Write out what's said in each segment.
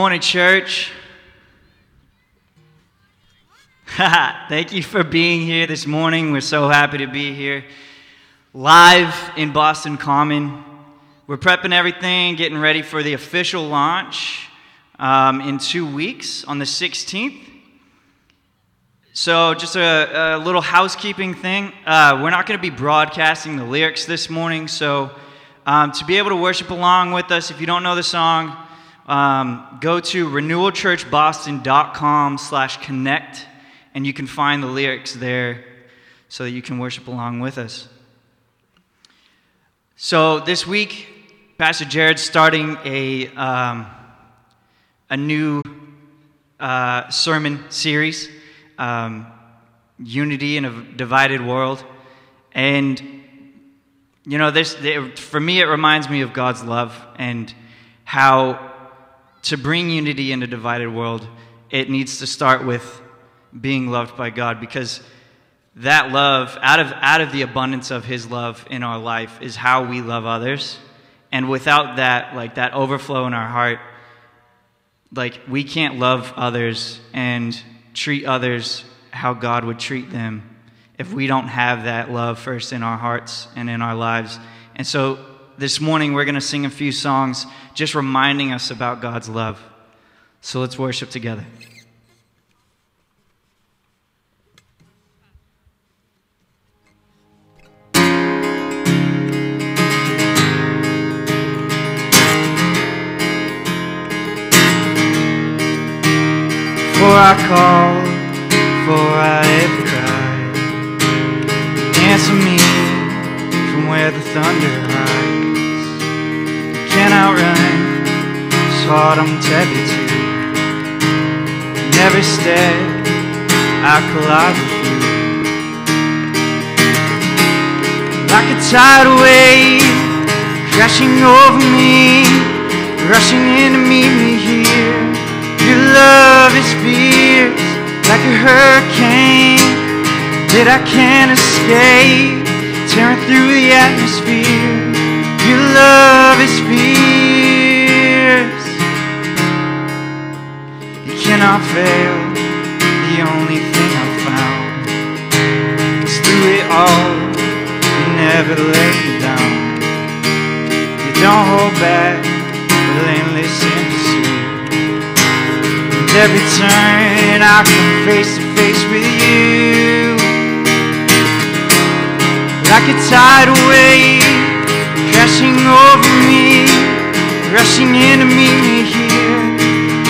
morning, church. Thank you for being here this morning. We're so happy to be here live in Boston Common. We're prepping everything, getting ready for the official launch um, in two weeks on the 16th. So, just a, a little housekeeping thing. Uh, we're not going to be broadcasting the lyrics this morning, so um, to be able to worship along with us, if you don't know the song, um, go to renewalchurchboston.com slash connect, and you can find the lyrics there so that you can worship along with us. So this week, Pastor Jared's starting a, um, a new uh, sermon series, um, Unity in a Divided World. And, you know, this, for me, it reminds me of God's love and how to bring unity in a divided world, it needs to start with being loved by God because that love, out of, out of the abundance of His love in our life, is how we love others. And without that, like that overflow in our heart, like we can't love others and treat others how God would treat them if we don't have that love first in our hearts and in our lives. And so this morning we're going to sing a few songs just reminding us about God's love. So let's worship together. For I call, for I where the thunder hides. can't outrun this heart I'm tethered to. In every I collide with you. Like a tidal wave crashing over me, rushing in to meet me here. Your love is fierce like a hurricane that I can't escape, tearing through the atmosphere. Your love is fierce. You cannot fail. The only thing I've found is through it all, you never let me down. You don't hold back, relentless in pursuit. And every turn I come face to face with you Like a tidal wave crashing over me Rushing in to meet me here.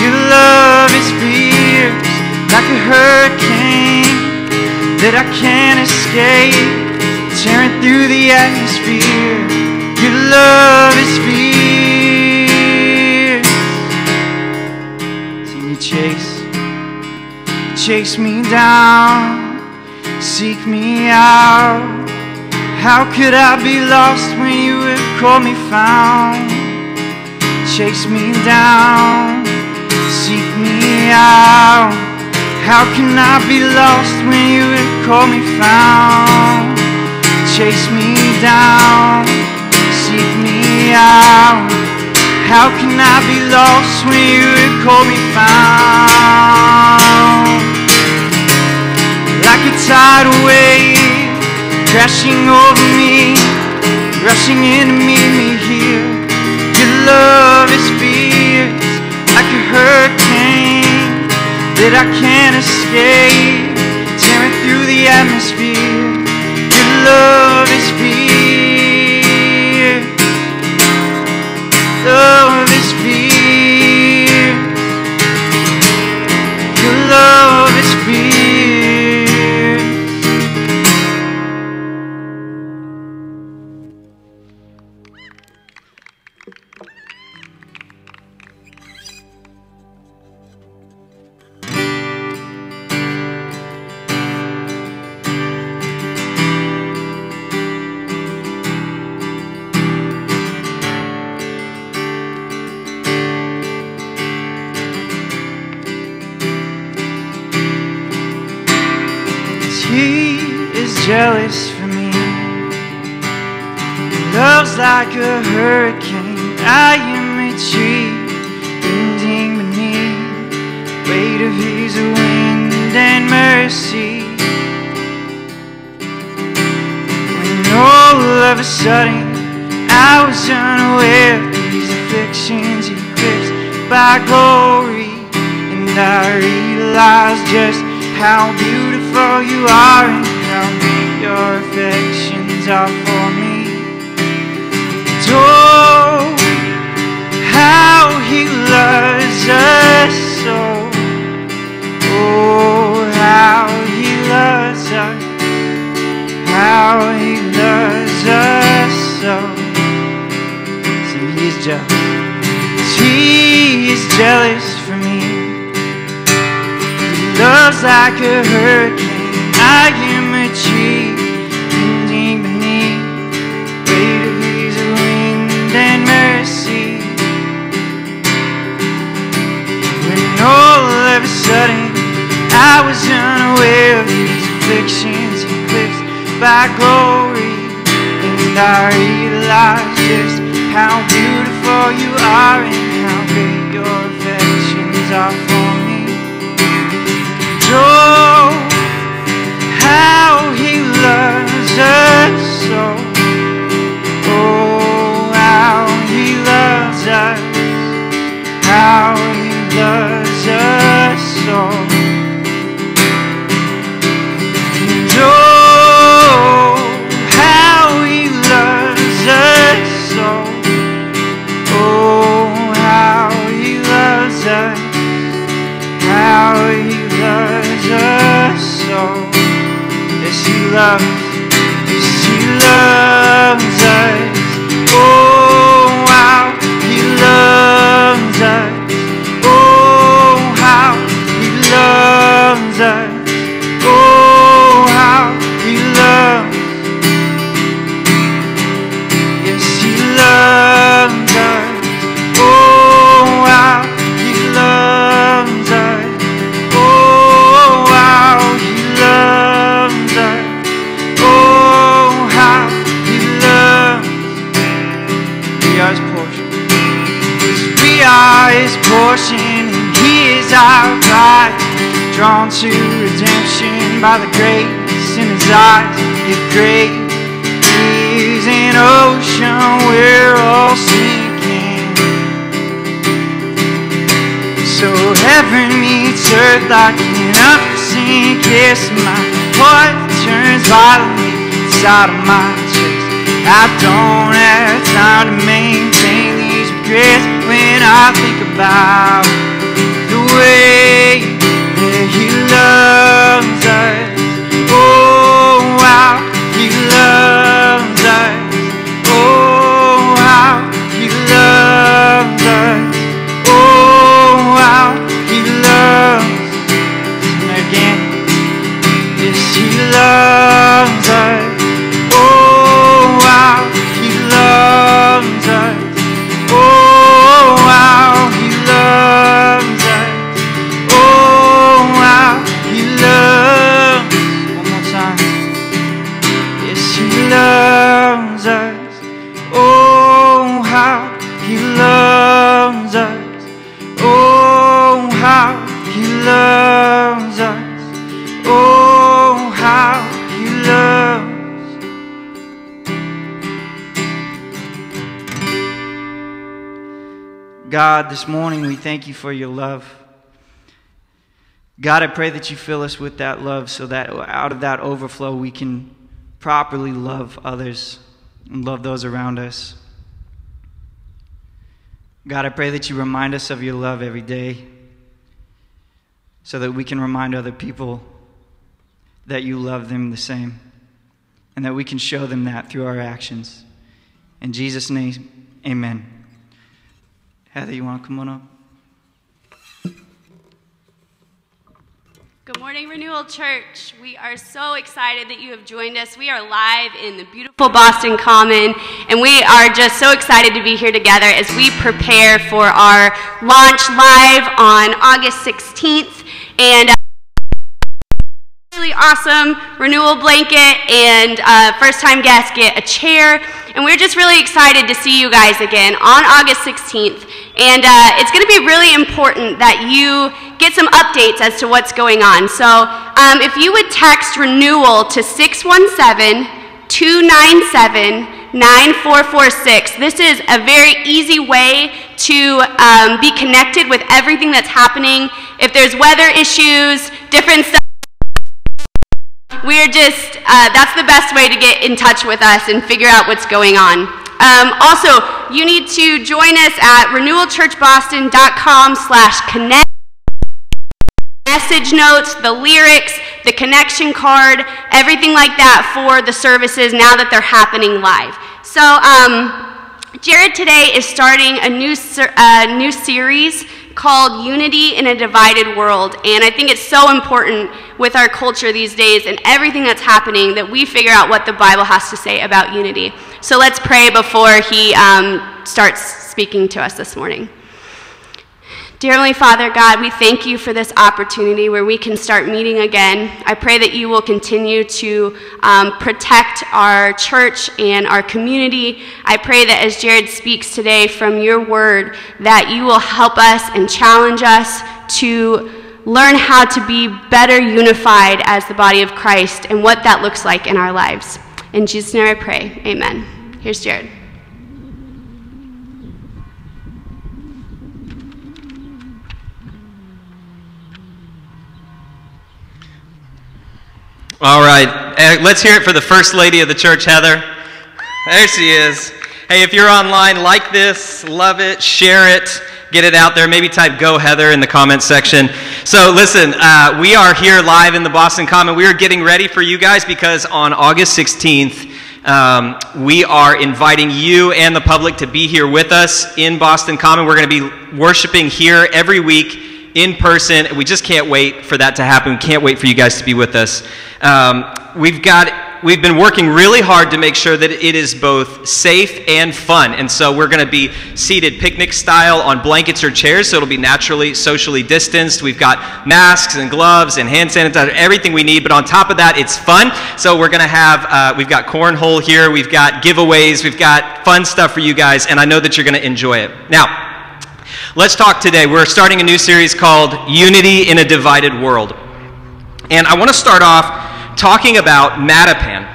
Your love is fierce like a hurricane That I can't escape Tearing through the atmosphere. Your love is fierce. See me chase, chase me down, seek me out. How could I be lost when you would call me found? Chase me down, seek me out. How can I be lost when you would call me found? Chase me down, seek me out. How can I be lost when you would call me found? Like a tidal wave crashing over me, rushing in to meet me here. Your love is fierce like a hurricane that I can't escape, tearing through the atmosphere. Your love is fierce. Love is fierce. Your love is fierce. For me. Loves like a hurricane. I am a tree bending beneath weight of His wind and mercy. When all of a sudden I was unaware of these afflictions eclipsed by glory, and I realized just how beautiful you are and how your affections are for me. And oh, how he loves us so. Oh, how he loves us. How he loves us so. See, he is jealous. He is jealous for me. He loves like a hurricane. I am sudden I was unaware of these afflictions eclipsed by glory, and I realized just how beautiful you are and how great your affections are for me. Oh, how he loves us so. Oh, how he loves us. How he loves us so. And oh, how he loves us so. Oh, how he loves us. How he loves us so. Yes, he loves. In. If great is an ocean, we're all sinking. So heaven meets earth like an upsink kiss. My heart turns violently inside of my chest. I don't have time to maintain these regrets when I think about the way that He loves this morning we thank you for your love. God, I pray that you fill us with that love so that out of that overflow we can properly love others and love those around us. God, I pray that you remind us of your love every day so that we can remind other people that you love them the same and that we can show them that through our actions. In Jesus' name, amen. Heather, you want to come on up? Good morning, Renewal Church. We are so excited that you have joined us. We are live in the beautiful Boston Common, and we are just so excited to be here together as we prepare for our launch live on August 16th. And uh, really awesome renewal blanket, and uh, first time guests get a chair. And we're just really excited to see you guys again on August 16th. And uh, it's going to be really important that you get some updates as to what's going on. So um, if you would text renewal to 617 297 9446. This is a very easy way to um, be connected with everything that's happening. If there's weather issues, different stuff, we're just, uh, that's the best way to get in touch with us and figure out what's going on. Um, also, you need to join us at renewalchurchboston.com slash connect message notes, the lyrics, the connection card, everything like that for the services now that they're happening live. So, um, Jared today is starting a new, uh, new series called Unity in a Divided World. And I think it's so important with our culture these days and everything that's happening that we figure out what the Bible has to say about unity. So let's pray before he um, starts speaking to us this morning. Dear Heavenly Father, God, we thank you for this opportunity where we can start meeting again. I pray that you will continue to um, protect our church and our community. I pray that as Jared speaks today from your word, that you will help us and challenge us to learn how to be better unified as the body of Christ and what that looks like in our lives. In Jesus' name I pray. Amen. Here's Jared. All right, uh, let's hear it for the First Lady of the church, Heather. There she is. Hey, if you're online, like this, love it, share it, get it out there. Maybe type Go Heather in the comments section. So, listen, uh, we are here live in the Boston Common. We are getting ready for you guys because on August 16th, um, we are inviting you and the public to be here with us in Boston Common. We're going to be worshiping here every week in person. We just can't wait for that to happen. We can't wait for you guys to be with us. Um, we've got we've been working really hard to make sure that it is both safe and fun. And so we're going to be seated picnic style on blankets or chairs, so it'll be naturally socially distanced. We've got masks and gloves and hand sanitizer, everything we need. But on top of that, it's fun. So we're going to have uh, we've got cornhole here, we've got giveaways, we've got fun stuff for you guys, and I know that you're going to enjoy it. Now. Let's talk today. We're starting a new series called Unity in a Divided World. And I want to start off talking about Mattapan.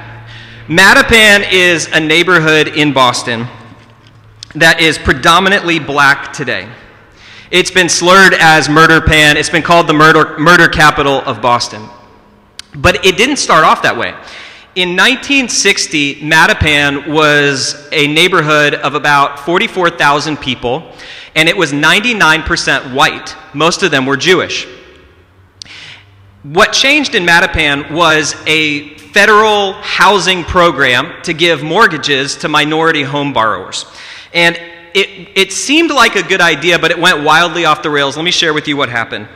Mattapan is a neighborhood in Boston that is predominantly black today. It's been slurred as Murder Pan. It's been called the murder, murder capital of Boston. But it didn't start off that way. In 1960, Mattapan was a neighborhood of about 44,000 people and it was 99% white. Most of them were Jewish. What changed in Mattapan was a federal housing program to give mortgages to minority home borrowers. And it, it seemed like a good idea, but it went wildly off the rails. Let me share with you what happened.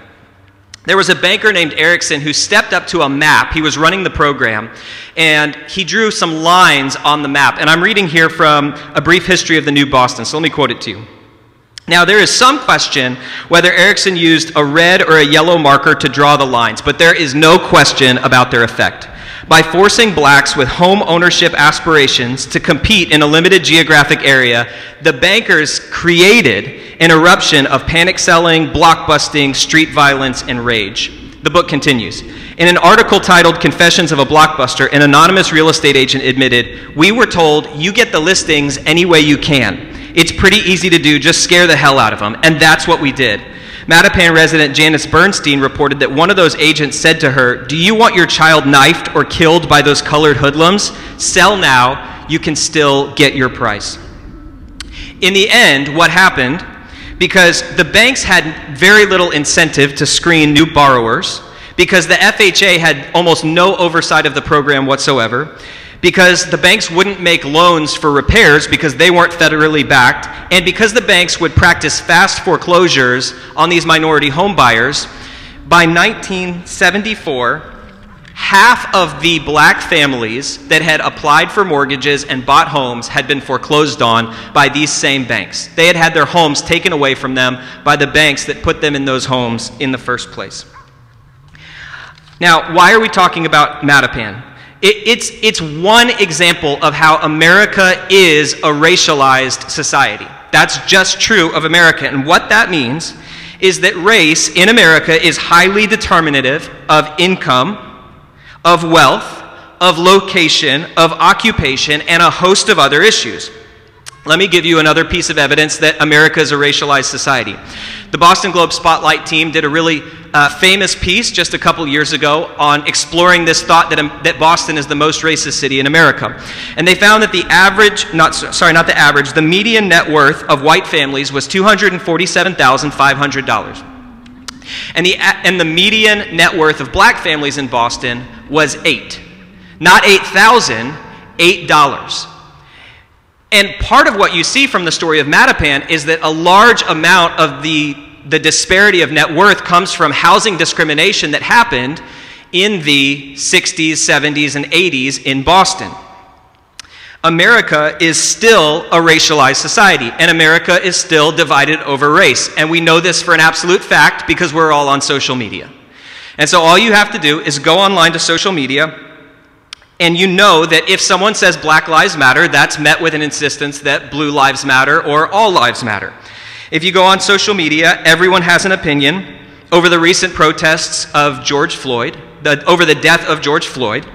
There was a banker named Erickson who stepped up to a map. He was running the program, and he drew some lines on the map. And I'm reading here from A Brief History of the New Boston, so let me quote it to you. Now, there is some question whether Erickson used a red or a yellow marker to draw the lines, but there is no question about their effect. By forcing blacks with home ownership aspirations to compete in a limited geographic area, the bankers created an eruption of panic selling, blockbusting, street violence, and rage. The book continues. In an article titled Confessions of a Blockbuster, an anonymous real estate agent admitted, We were told you get the listings any way you can. It's pretty easy to do, just scare the hell out of them. And that's what we did. Mattapan resident Janice Bernstein reported that one of those agents said to her, Do you want your child knifed or killed by those colored hoodlums? Sell now, you can still get your price. In the end, what happened, because the banks had very little incentive to screen new borrowers, because the FHA had almost no oversight of the program whatsoever, because the banks wouldn't make loans for repairs because they weren't federally backed, and because the banks would practice fast foreclosures on these minority home buyers, by 1974, half of the black families that had applied for mortgages and bought homes had been foreclosed on by these same banks. They had had their homes taken away from them by the banks that put them in those homes in the first place. Now, why are we talking about Mattapan? It, it's, it's one example of how America is a racialized society. That's just true of America. And what that means is that race in America is highly determinative of income, of wealth, of location, of occupation, and a host of other issues. Let me give you another piece of evidence that America is a racialized society. The Boston Globe Spotlight team did a really uh, famous piece just a couple years ago on exploring this thought that, um, that Boston is the most racist city in America. And they found that the average, not, sorry, not the average, the median net worth of white families was $247,500. And the, and the median net worth of black families in Boston was eight. Not 8,000, $8. And part of what you see from the story of Mattapan is that a large amount of the, the disparity of net worth comes from housing discrimination that happened in the 60s, 70s, and 80s in Boston. America is still a racialized society, and America is still divided over race. And we know this for an absolute fact because we're all on social media. And so all you have to do is go online to social media and you know that if someone says Black Lives Matter, that's met with an insistence that Blue Lives Matter or All Lives Matter. If you go on social media, everyone has an opinion over the recent protests of George Floyd, the, over the death of George Floyd.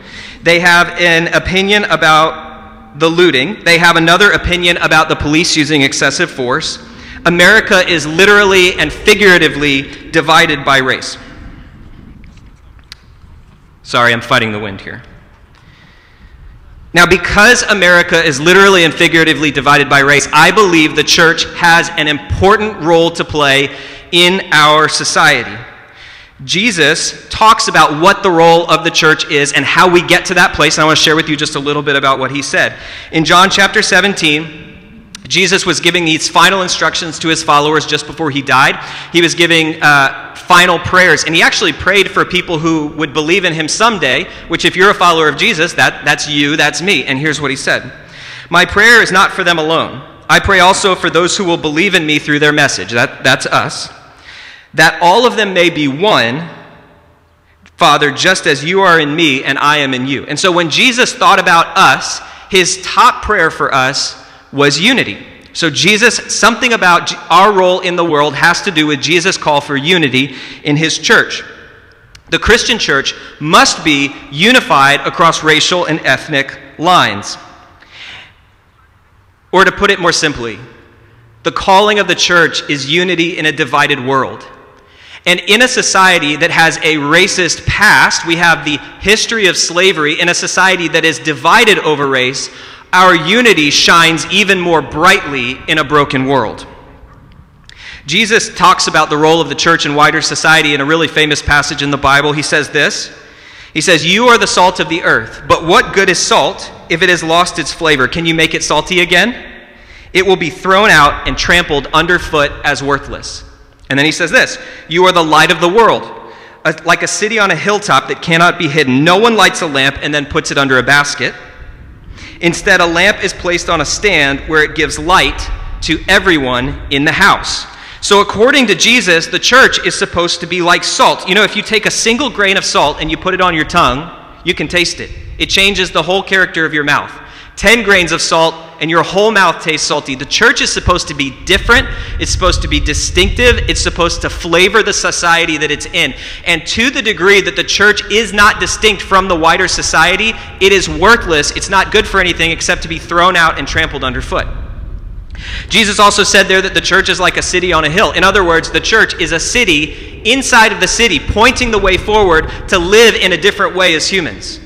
They have an opinion about the looting, they have another opinion about the police using excessive force. America is literally and figuratively divided by race. Sorry, I'm fighting the wind here. Now, because America is literally and figuratively divided by race, I believe the church has an important role to play in our society. Jesus talks about what the role of the church is and how we get to that place. And I want to share with you just a little bit about what he said. In John chapter 17, Jesus was giving these final instructions to his followers just before he died. He was giving uh, final prayers. And he actually prayed for people who would believe in him someday, which, if you're a follower of Jesus, that, that's you, that's me. And here's what he said My prayer is not for them alone. I pray also for those who will believe in me through their message. That, that's us. That all of them may be one, Father, just as you are in me and I am in you. And so when Jesus thought about us, his top prayer for us was unity. So, Jesus, something about our role in the world has to do with Jesus' call for unity in his church. The Christian church must be unified across racial and ethnic lines. Or to put it more simply, the calling of the church is unity in a divided world. And in a society that has a racist past, we have the history of slavery. In a society that is divided over race, our unity shines even more brightly in a broken world. Jesus talks about the role of the church in wider society in a really famous passage in the Bible. He says this He says, You are the salt of the earth, but what good is salt if it has lost its flavor? Can you make it salty again? It will be thrown out and trampled underfoot as worthless. And then he says this You are the light of the world. like a city on a hilltop that cannot be hidden. No one lights a lamp and then puts it under a basket. Instead, a lamp is placed on a stand where it gives light to everyone in the house. So, according to Jesus, the church is supposed to be like salt. You know, if you take a single grain of salt and you put it on your tongue, you can taste it. It changes the whole character of your mouth. 10 grains of salt and your whole mouth tastes salty. The church is supposed to be different, it's supposed to be distinctive, it's supposed to flavor the society that it's in. And to the degree that the church is not distinct from the wider society, it is worthless, it's not good for anything except to be thrown out and trampled underfoot. Jesus also said there that the church is like a city on a hill. In other words, the church is a city inside of the city, pointing the way forward to live in a different way as humans.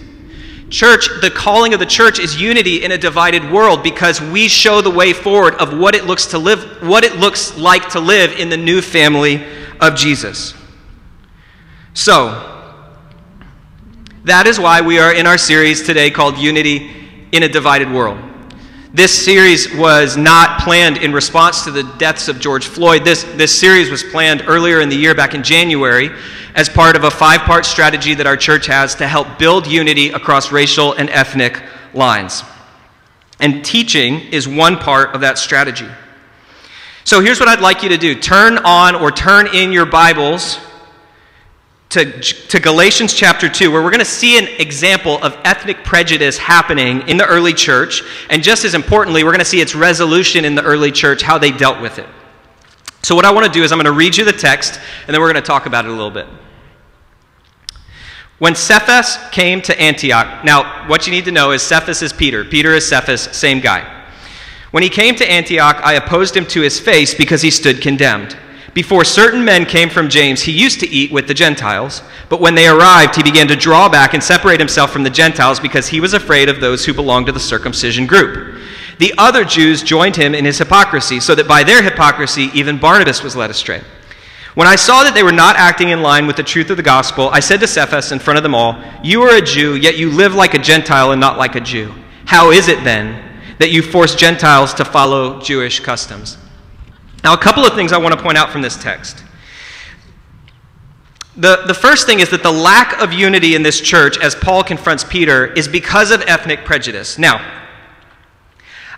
Church, the calling of the church is unity in a divided world because we show the way forward of what it looks to live what it looks like to live in the new family of Jesus. So, that is why we are in our series today called Unity in a Divided World. This series was not planned in response to the deaths of George Floyd. This, this series was planned earlier in the year, back in January, as part of a five part strategy that our church has to help build unity across racial and ethnic lines. And teaching is one part of that strategy. So here's what I'd like you to do turn on or turn in your Bibles to, to Galatians chapter 2, where we're going to see an example of ethnic prejudice happening in the early church. And just as importantly, we're going to see its resolution in the early church, how they dealt with it. So, what I want to do is I'm going to read you the text, and then we're going to talk about it a little bit. When Cephas came to Antioch, now what you need to know is Cephas is Peter. Peter is Cephas, same guy. When he came to Antioch, I opposed him to his face because he stood condemned. Before certain men came from James, he used to eat with the Gentiles, but when they arrived, he began to draw back and separate himself from the Gentiles because he was afraid of those who belonged to the circumcision group. The other Jews joined him in his hypocrisy, so that by their hypocrisy, even Barnabas was led astray. When I saw that they were not acting in line with the truth of the gospel, I said to Cephas in front of them all, You are a Jew, yet you live like a Gentile and not like a Jew. How is it then that you force Gentiles to follow Jewish customs? Now, a couple of things I want to point out from this text. The, the first thing is that the lack of unity in this church, as Paul confronts Peter, is because of ethnic prejudice. Now,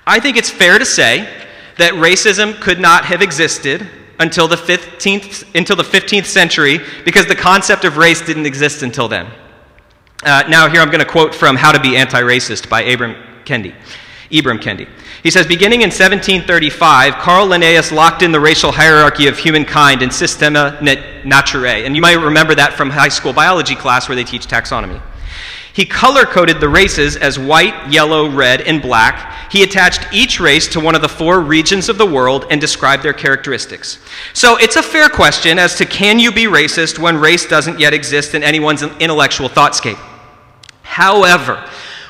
I think it's fair to say that racism could not have existed until the 15th, until the 15th century because the concept of race didn't exist until then. Uh, now, here I'm going to quote from How to Be Anti Racist by Abram Kendi. Ibram Kendi. He says, beginning in 1735, Carl Linnaeus locked in the racial hierarchy of humankind in Systema Naturae. And you might remember that from high school biology class where they teach taxonomy. He color coded the races as white, yellow, red, and black. He attached each race to one of the four regions of the world and described their characteristics. So it's a fair question as to can you be racist when race doesn't yet exist in anyone's intellectual thoughtscape? However,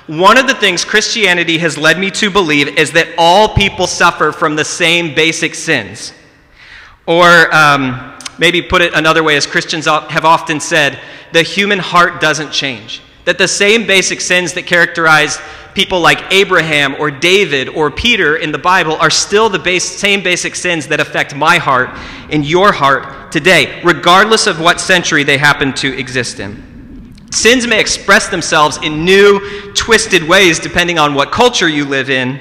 one of the things Christianity has led me to believe is that all people suffer from the same basic sins. Or um, maybe put it another way, as Christians have often said, the human heart doesn't change. That the same basic sins that characterize people like Abraham or David or Peter in the Bible are still the base, same basic sins that affect my heart and your heart today, regardless of what century they happen to exist in. Sins may express themselves in new, twisted ways depending on what culture you live in,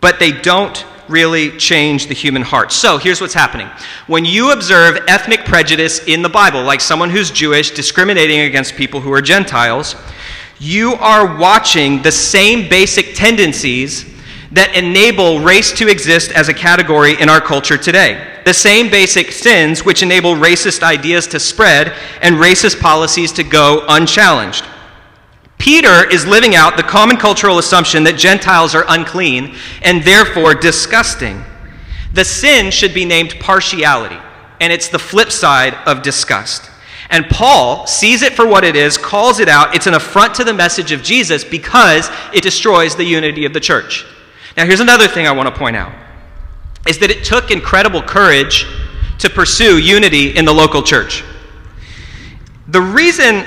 but they don't really change the human heart. So here's what's happening. When you observe ethnic prejudice in the Bible, like someone who's Jewish discriminating against people who are Gentiles, you are watching the same basic tendencies that enable race to exist as a category in our culture today. The same basic sins which enable racist ideas to spread and racist policies to go unchallenged. Peter is living out the common cultural assumption that Gentiles are unclean and therefore disgusting. The sin should be named partiality, and it's the flip side of disgust. And Paul sees it for what it is, calls it out. It's an affront to the message of Jesus because it destroys the unity of the church. Now, here's another thing I want to point out is that it took incredible courage to pursue unity in the local church. The reason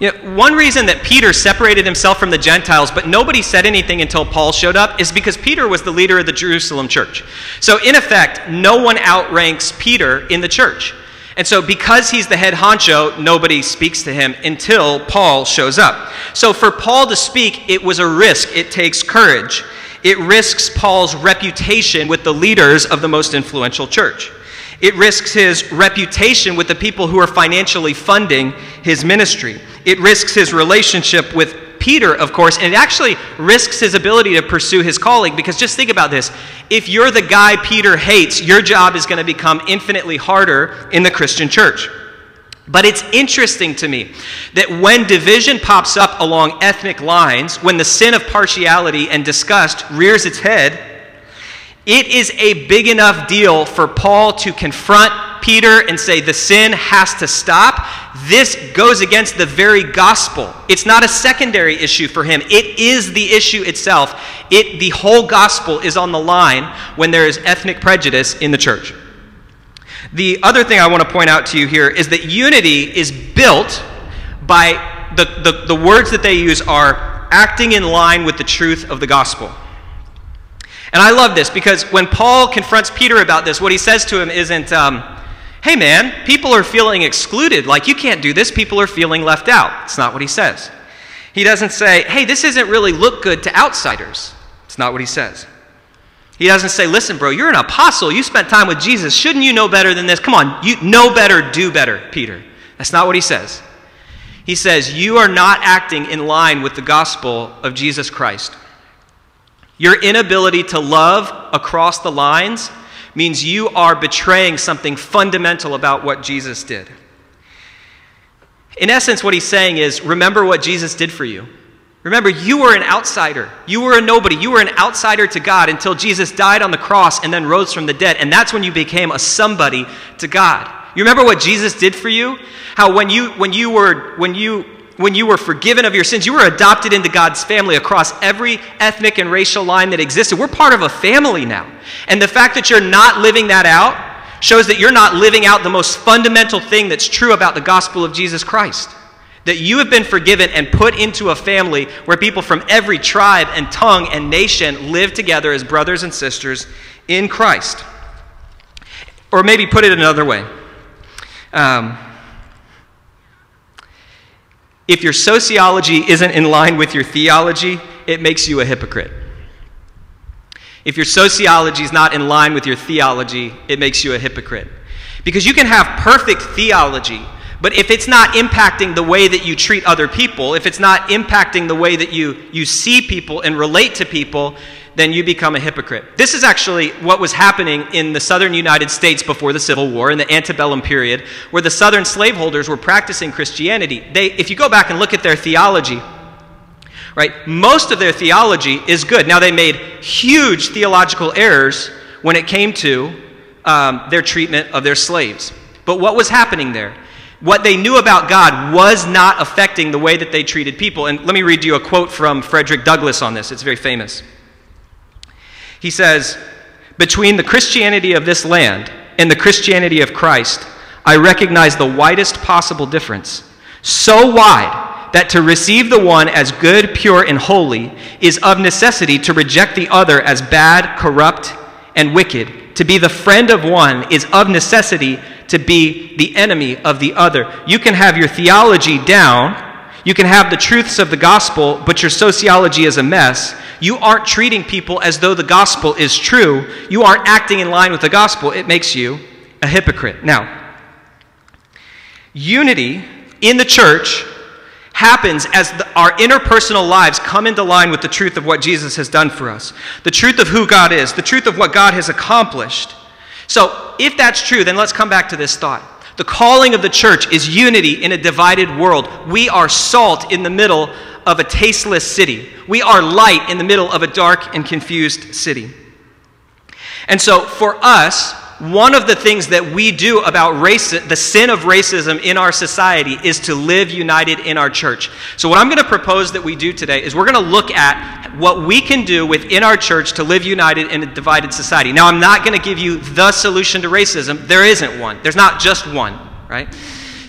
you know, one reason that Peter separated himself from the Gentiles, but nobody said anything until Paul showed up, is because Peter was the leader of the Jerusalem church. So, in effect, no one outranks Peter in the church. And so, because he's the head honcho, nobody speaks to him until Paul shows up. So, for Paul to speak, it was a risk. It takes courage. It risks Paul's reputation with the leaders of the most influential church. It risks his reputation with the people who are financially funding his ministry. It risks his relationship with Peter, of course, and it actually risks his ability to pursue his calling because just think about this. If you're the guy Peter hates, your job is going to become infinitely harder in the Christian church. But it's interesting to me that when division pops up along ethnic lines, when the sin of partiality and disgust rears its head, it is a big enough deal for Paul to confront Peter and say, the sin has to stop. This goes against the very gospel. It's not a secondary issue for him, it is the issue itself. It, the whole gospel is on the line when there is ethnic prejudice in the church. The other thing I want to point out to you here is that unity is built by the, the, the words that they use are acting in line with the truth of the gospel. And I love this because when Paul confronts Peter about this, what he says to him isn't, um, hey man, people are feeling excluded. Like, you can't do this. People are feeling left out. It's not what he says. He doesn't say, hey, this isn't really look good to outsiders. It's not what he says. He doesn't say, listen, bro, you're an apostle. You spent time with Jesus. Shouldn't you know better than this? Come on, you know better, do better, Peter. That's not what he says. He says, You are not acting in line with the gospel of Jesus Christ. Your inability to love across the lines means you are betraying something fundamental about what Jesus did. In essence, what he's saying is remember what Jesus did for you. Remember, you were an outsider. You were a nobody. You were an outsider to God until Jesus died on the cross and then rose from the dead. And that's when you became a somebody to God. You remember what Jesus did for you? How when you when you were when you when you were forgiven of your sins, you were adopted into God's family across every ethnic and racial line that existed. We're part of a family now. And the fact that you're not living that out shows that you're not living out the most fundamental thing that's true about the gospel of Jesus Christ. That you have been forgiven and put into a family where people from every tribe and tongue and nation live together as brothers and sisters in Christ. Or maybe put it another way. Um, if your sociology isn't in line with your theology, it makes you a hypocrite. If your sociology is not in line with your theology, it makes you a hypocrite. Because you can have perfect theology, but if it's not impacting the way that you treat other people, if it's not impacting the way that you, you see people and relate to people, then you become a hypocrite. This is actually what was happening in the southern United States before the Civil War, in the antebellum period, where the southern slaveholders were practicing Christianity. They, if you go back and look at their theology, right? Most of their theology is good. Now, they made huge theological errors when it came to um, their treatment of their slaves. But what was happening there? What they knew about God was not affecting the way that they treated people. And let me read you a quote from Frederick Douglass on this. It's very famous. He says, Between the Christianity of this land and the Christianity of Christ, I recognize the widest possible difference. So wide that to receive the one as good, pure, and holy is of necessity to reject the other as bad, corrupt, and wicked. To be the friend of one is of necessity to be the enemy of the other. You can have your theology down, you can have the truths of the gospel, but your sociology is a mess. You aren't treating people as though the gospel is true. You aren't acting in line with the gospel. It makes you a hypocrite. Now, unity in the church happens as the, our interpersonal lives come into line with the truth of what Jesus has done for us, the truth of who God is, the truth of what God has accomplished. So, if that's true, then let's come back to this thought. The calling of the church is unity in a divided world. We are salt in the middle of a tasteless city. We are light in the middle of a dark and confused city. And so, for us, one of the things that we do about race, the sin of racism in our society is to live united in our church. So, what I'm going to propose that we do today is we're going to look at what we can do within our church to live united in a divided society. Now, I'm not going to give you the solution to racism. There isn't one, there's not just one, right?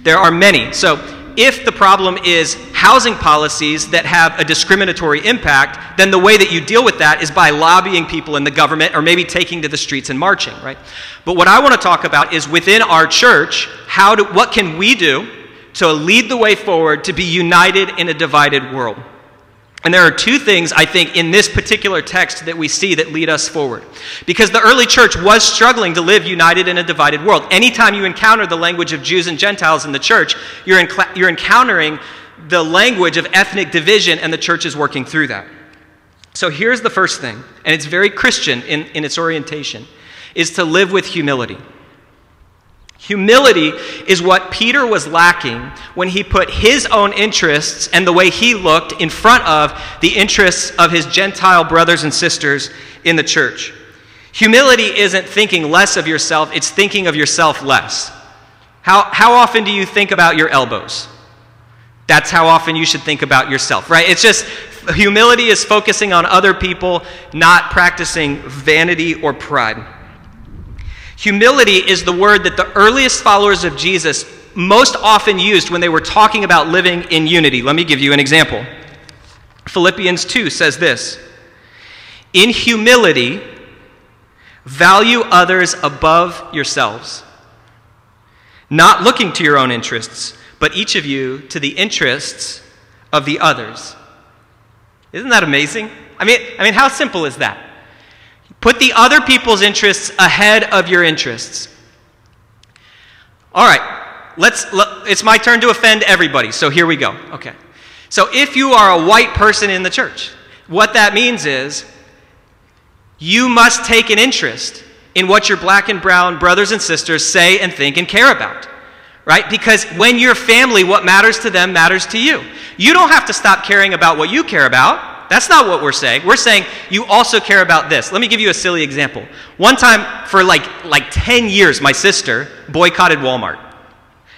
There are many. So, if the problem is housing policies that have a discriminatory impact, then the way that you deal with that is by lobbying people in the government or maybe taking to the streets and marching, right? But what I want to talk about is within our church, how do, what can we do to lead the way forward to be united in a divided world? And there are two things, I think, in this particular text that we see that lead us forward. Because the early church was struggling to live united in a divided world. Anytime you encounter the language of Jews and Gentiles in the church, you're, in, you're encountering the language of ethnic division, and the church is working through that. So here's the first thing, and it's very Christian in, in its orientation, is to live with humility. Humility is what Peter was lacking when he put his own interests and the way he looked in front of the interests of his Gentile brothers and sisters in the church. Humility isn't thinking less of yourself, it's thinking of yourself less. How, how often do you think about your elbows? That's how often you should think about yourself, right? It's just humility is focusing on other people, not practicing vanity or pride. Humility is the word that the earliest followers of Jesus most often used when they were talking about living in unity. Let me give you an example. Philippians 2 says this In humility, value others above yourselves, not looking to your own interests, but each of you to the interests of the others. Isn't that amazing? I mean, I mean how simple is that? Put the other people's interests ahead of your interests. All right, let's, let, it's my turn to offend everybody, so here we go. Okay. So if you are a white person in the church, what that means is you must take an interest in what your black and brown brothers and sisters say and think and care about. Right? Because when you're family, what matters to them matters to you. You don't have to stop caring about what you care about. That's not what we're saying. We're saying you also care about this. Let me give you a silly example. One time, for like, like 10 years, my sister boycotted Walmart.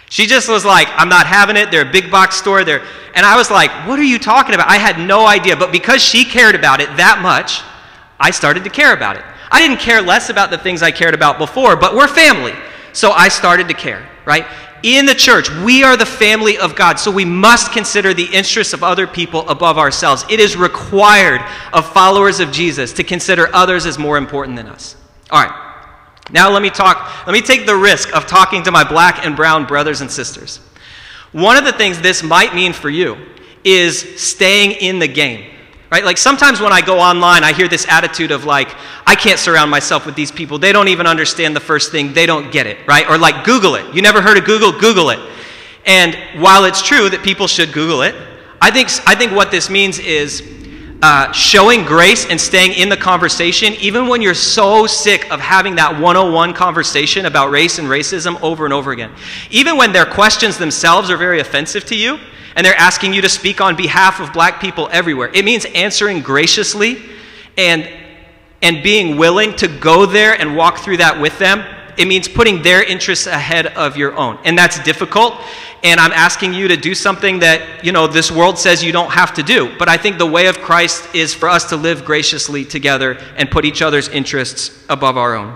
She just was like, I'm not having it. They're a big box store. They're, and I was like, what are you talking about? I had no idea. But because she cared about it that much, I started to care about it. I didn't care less about the things I cared about before, but we're family. So I started to care, right? In the church, we are the family of God, so we must consider the interests of other people above ourselves. It is required of followers of Jesus to consider others as more important than us. All right. Now let me talk, let me take the risk of talking to my black and brown brothers and sisters. One of the things this might mean for you is staying in the game. Right? Like sometimes when I go online, I hear this attitude of like, I can't surround myself with these people. They don't even understand the first thing. They don't get it, right? Or like Google it. You never heard of Google? Google it. And while it's true that people should Google it, I think, I think what this means is uh, showing grace and staying in the conversation, even when you're so sick of having that 101 conversation about race and racism over and over again. Even when their questions themselves are very offensive to you, and they're asking you to speak on behalf of black people everywhere. It means answering graciously and, and being willing to go there and walk through that with them. It means putting their interests ahead of your own. And that's difficult. And I'm asking you to do something that, you know, this world says you don't have to do. But I think the way of Christ is for us to live graciously together and put each other's interests above our own.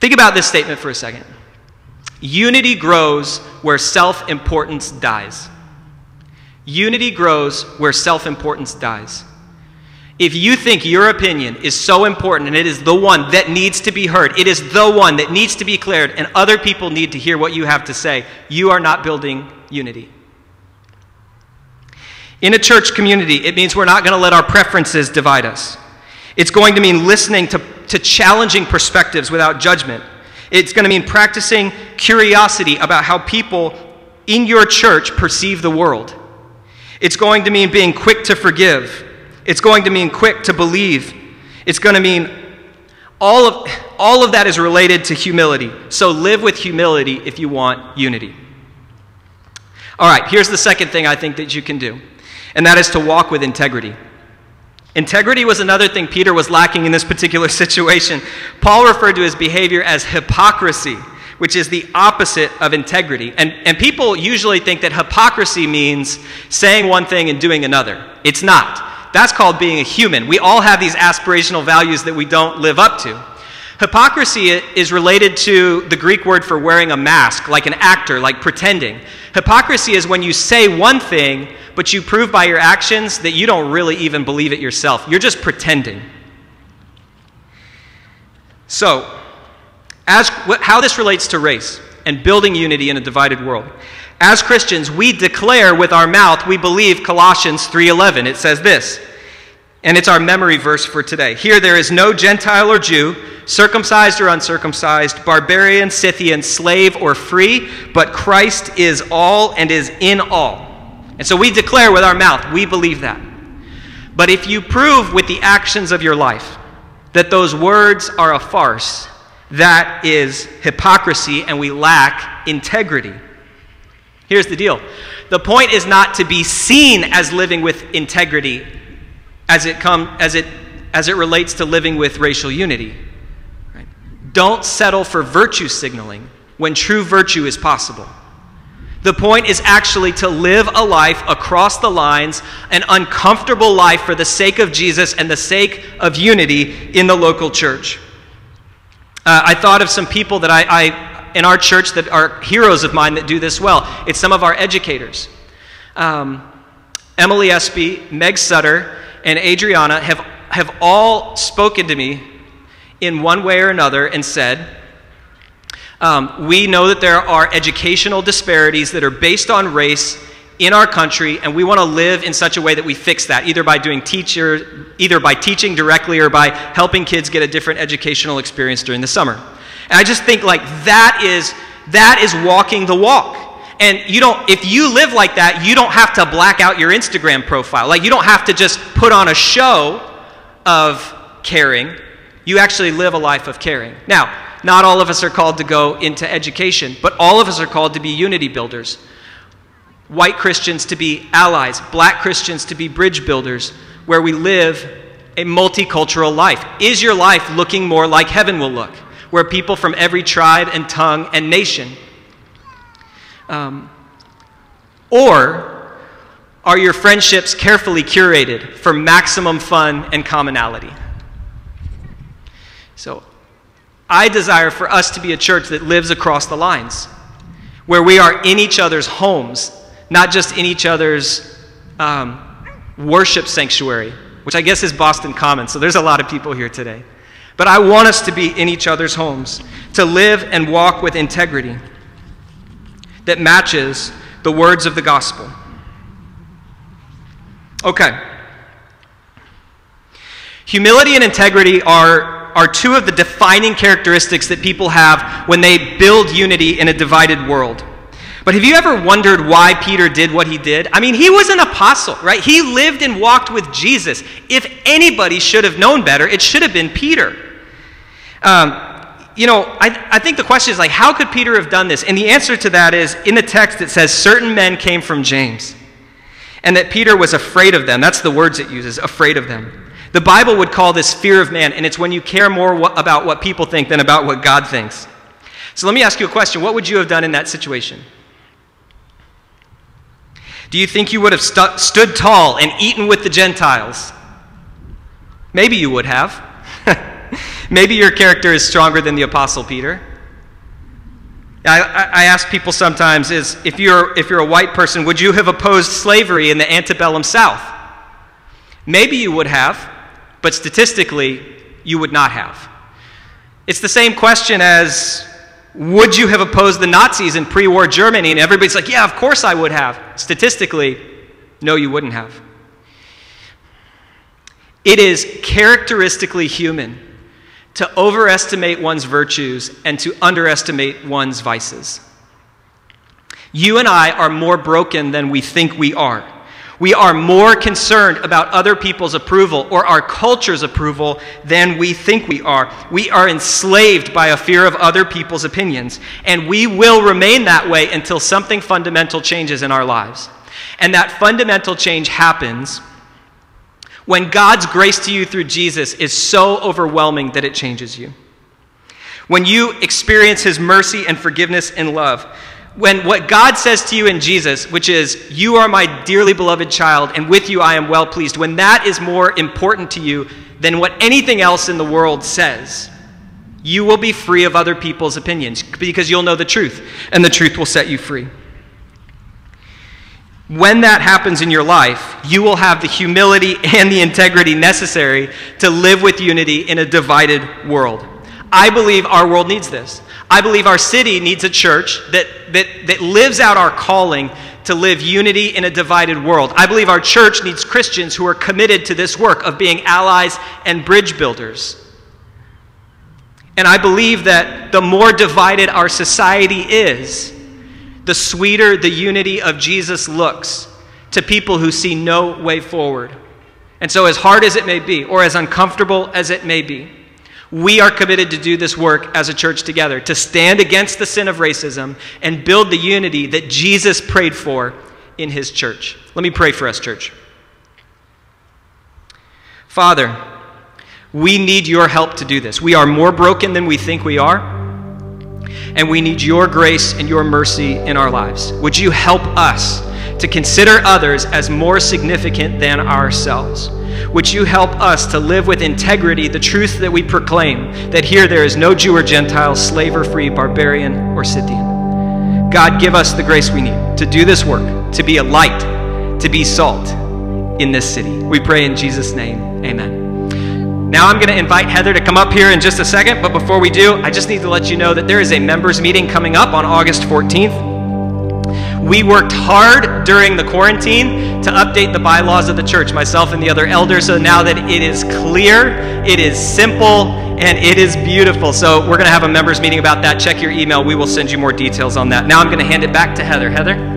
Think about this statement for a second. Unity grows where self importance dies. Unity grows where self importance dies. If you think your opinion is so important and it is the one that needs to be heard, it is the one that needs to be cleared, and other people need to hear what you have to say, you are not building unity. In a church community, it means we're not going to let our preferences divide us. It's going to mean listening to, to challenging perspectives without judgment. It's going to mean practicing curiosity about how people in your church perceive the world. It's going to mean being quick to forgive. It's going to mean quick to believe. It's going to mean all of, all of that is related to humility. So live with humility if you want unity. All right, here's the second thing I think that you can do, and that is to walk with integrity. Integrity was another thing Peter was lacking in this particular situation. Paul referred to his behavior as hypocrisy which is the opposite of integrity. And, and people usually think that hypocrisy means saying one thing and doing another. It's not. That's called being a human. We all have these aspirational values that we don't live up to. Hypocrisy is related to the Greek word for wearing a mask, like an actor, like pretending. Hypocrisy is when you say one thing, but you prove by your actions that you don't really even believe it yourself. You're just pretending. So, as, how this relates to race and building unity in a divided world. As Christians, we declare with our mouth we believe Colossians 3:11. It says this, and it's our memory verse for today. Here there is no Gentile or Jew, circumcised or uncircumcised, barbarian, Scythian, slave or free, but Christ is all and is in all. And so we declare with our mouth, we believe that. But if you prove with the actions of your life that those words are a farce, that is hypocrisy and we lack integrity. Here's the deal the point is not to be seen as living with integrity as it, come, as it, as it relates to living with racial unity. Right? Don't settle for virtue signaling when true virtue is possible. The point is actually to live a life across the lines, an uncomfortable life for the sake of Jesus and the sake of unity in the local church. Uh, I thought of some people that I, I, in our church that are heroes of mine that do this well. It's some of our educators. Um, Emily Espy, Meg Sutter, and Adriana have, have all spoken to me in one way or another and said, um, We know that there are educational disparities that are based on race in our country, and we want to live in such a way that we fix that, either by doing teacher, either by teaching directly or by helping kids get a different educational experience during the summer. And I just think like that is that is walking the walk. And you don't, if you live like that, you don't have to black out your Instagram profile. Like, you don't have to just put on a show of caring. You actually live a life of caring. Now, not all of us are called to go into education, but all of us are called to be unity builders. White Christians to be allies, black Christians to be bridge builders, where we live a multicultural life. Is your life looking more like heaven will look, where people from every tribe and tongue and nation um, or are your friendships carefully curated for maximum fun and commonality? So, I desire for us to be a church that lives across the lines, where we are in each other's homes, not just in each other's um, worship sanctuary, which I guess is Boston Common, so there's a lot of people here today. But I want us to be in each other's homes, to live and walk with integrity that matches the words of the gospel. Okay. Humility and integrity are, are two of the defining characteristics that people have when they build unity in a divided world. But have you ever wondered why Peter did what he did? I mean, he was an apostle, right? He lived and walked with Jesus. If anybody should have known better, it should have been Peter. Um, you know, I, I think the question is like, how could Peter have done this? And the answer to that is in the text, it says, certain men came from James. And that Peter was afraid of them. That's the words it uses, afraid of them. The Bible would call this fear of man, and it's when you care more wh- about what people think than about what God thinks. So let me ask you a question. What would you have done in that situation? Do you think you would have stu- stood tall and eaten with the Gentiles? Maybe you would have. Maybe your character is stronger than the Apostle Peter. I, I, ask people sometimes is if you're, if you're a white person, would you have opposed slavery in the antebellum South? Maybe you would have, but statistically, you would not have. It's the same question as would you have opposed the Nazis in pre war Germany? And everybody's like, yeah, of course I would have. Statistically, no, you wouldn't have. It is characteristically human to overestimate one's virtues and to underestimate one's vices. You and I are more broken than we think we are. We are more concerned about other people's approval or our culture's approval than we think we are. We are enslaved by a fear of other people's opinions, and we will remain that way until something fundamental changes in our lives. And that fundamental change happens when God's grace to you through Jesus is so overwhelming that it changes you. When you experience his mercy and forgiveness and love. When what God says to you in Jesus, which is, You are my dearly beloved child, and with you I am well pleased, when that is more important to you than what anything else in the world says, you will be free of other people's opinions because you'll know the truth, and the truth will set you free. When that happens in your life, you will have the humility and the integrity necessary to live with unity in a divided world. I believe our world needs this. I believe our city needs a church that, that, that lives out our calling to live unity in a divided world. I believe our church needs Christians who are committed to this work of being allies and bridge builders. And I believe that the more divided our society is, the sweeter the unity of Jesus looks to people who see no way forward. And so, as hard as it may be, or as uncomfortable as it may be, we are committed to do this work as a church together, to stand against the sin of racism and build the unity that Jesus prayed for in his church. Let me pray for us, church. Father, we need your help to do this. We are more broken than we think we are and we need your grace and your mercy in our lives. Would you help us to consider others as more significant than ourselves? Would you help us to live with integrity the truth that we proclaim that here there is no Jew or Gentile, slave or free, barbarian or Scythian? God, give us the grace we need to do this work, to be a light, to be salt in this city. We pray in Jesus' name. Amen. Now I'm going to invite Heather to come up here in just a second, but before we do, I just need to let you know that there is a members meeting coming up on August 14th. We worked hard during the quarantine to update the bylaws of the church, myself and the other elders, so now that it is clear, it is simple, and it is beautiful. So we're going to have a members meeting about that. Check your email. We will send you more details on that. Now I'm going to hand it back to Heather. Heather?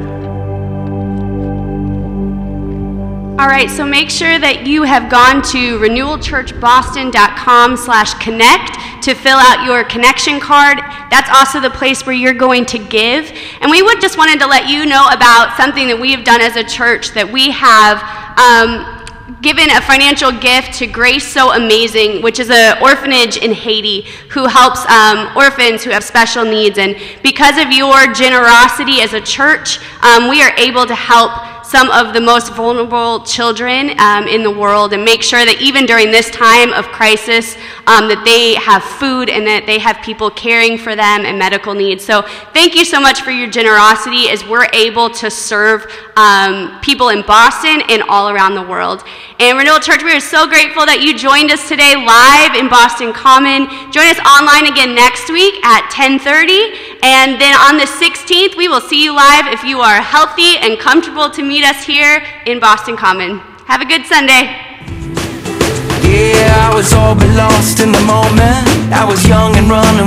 All right, so make sure that you have gone to renewalchurchboston.com slash connect to fill out your connection card. That's also the place where you're going to give. And we would just wanted to let you know about something that we have done as a church that we have um, given a financial gift to Grace So Amazing, which is an orphanage in Haiti who helps um, orphans who have special needs. And because of your generosity as a church, um, we are able to help some of the most vulnerable children um, in the world and make sure that even during this time of crisis um, that they have food and that they have people caring for them and medical needs. So thank you so much for your generosity as we're able to serve um, people in boston and all around the world. And renewal church we are so grateful that you joined us today live in boston common. Join us online again next week at 10.30 and then on the 16th we will see you live if you are healthy and comfortable to meet us here in Boston Common. Have a good Sunday. Yeah, I was all but lost in the moment. I was young and running.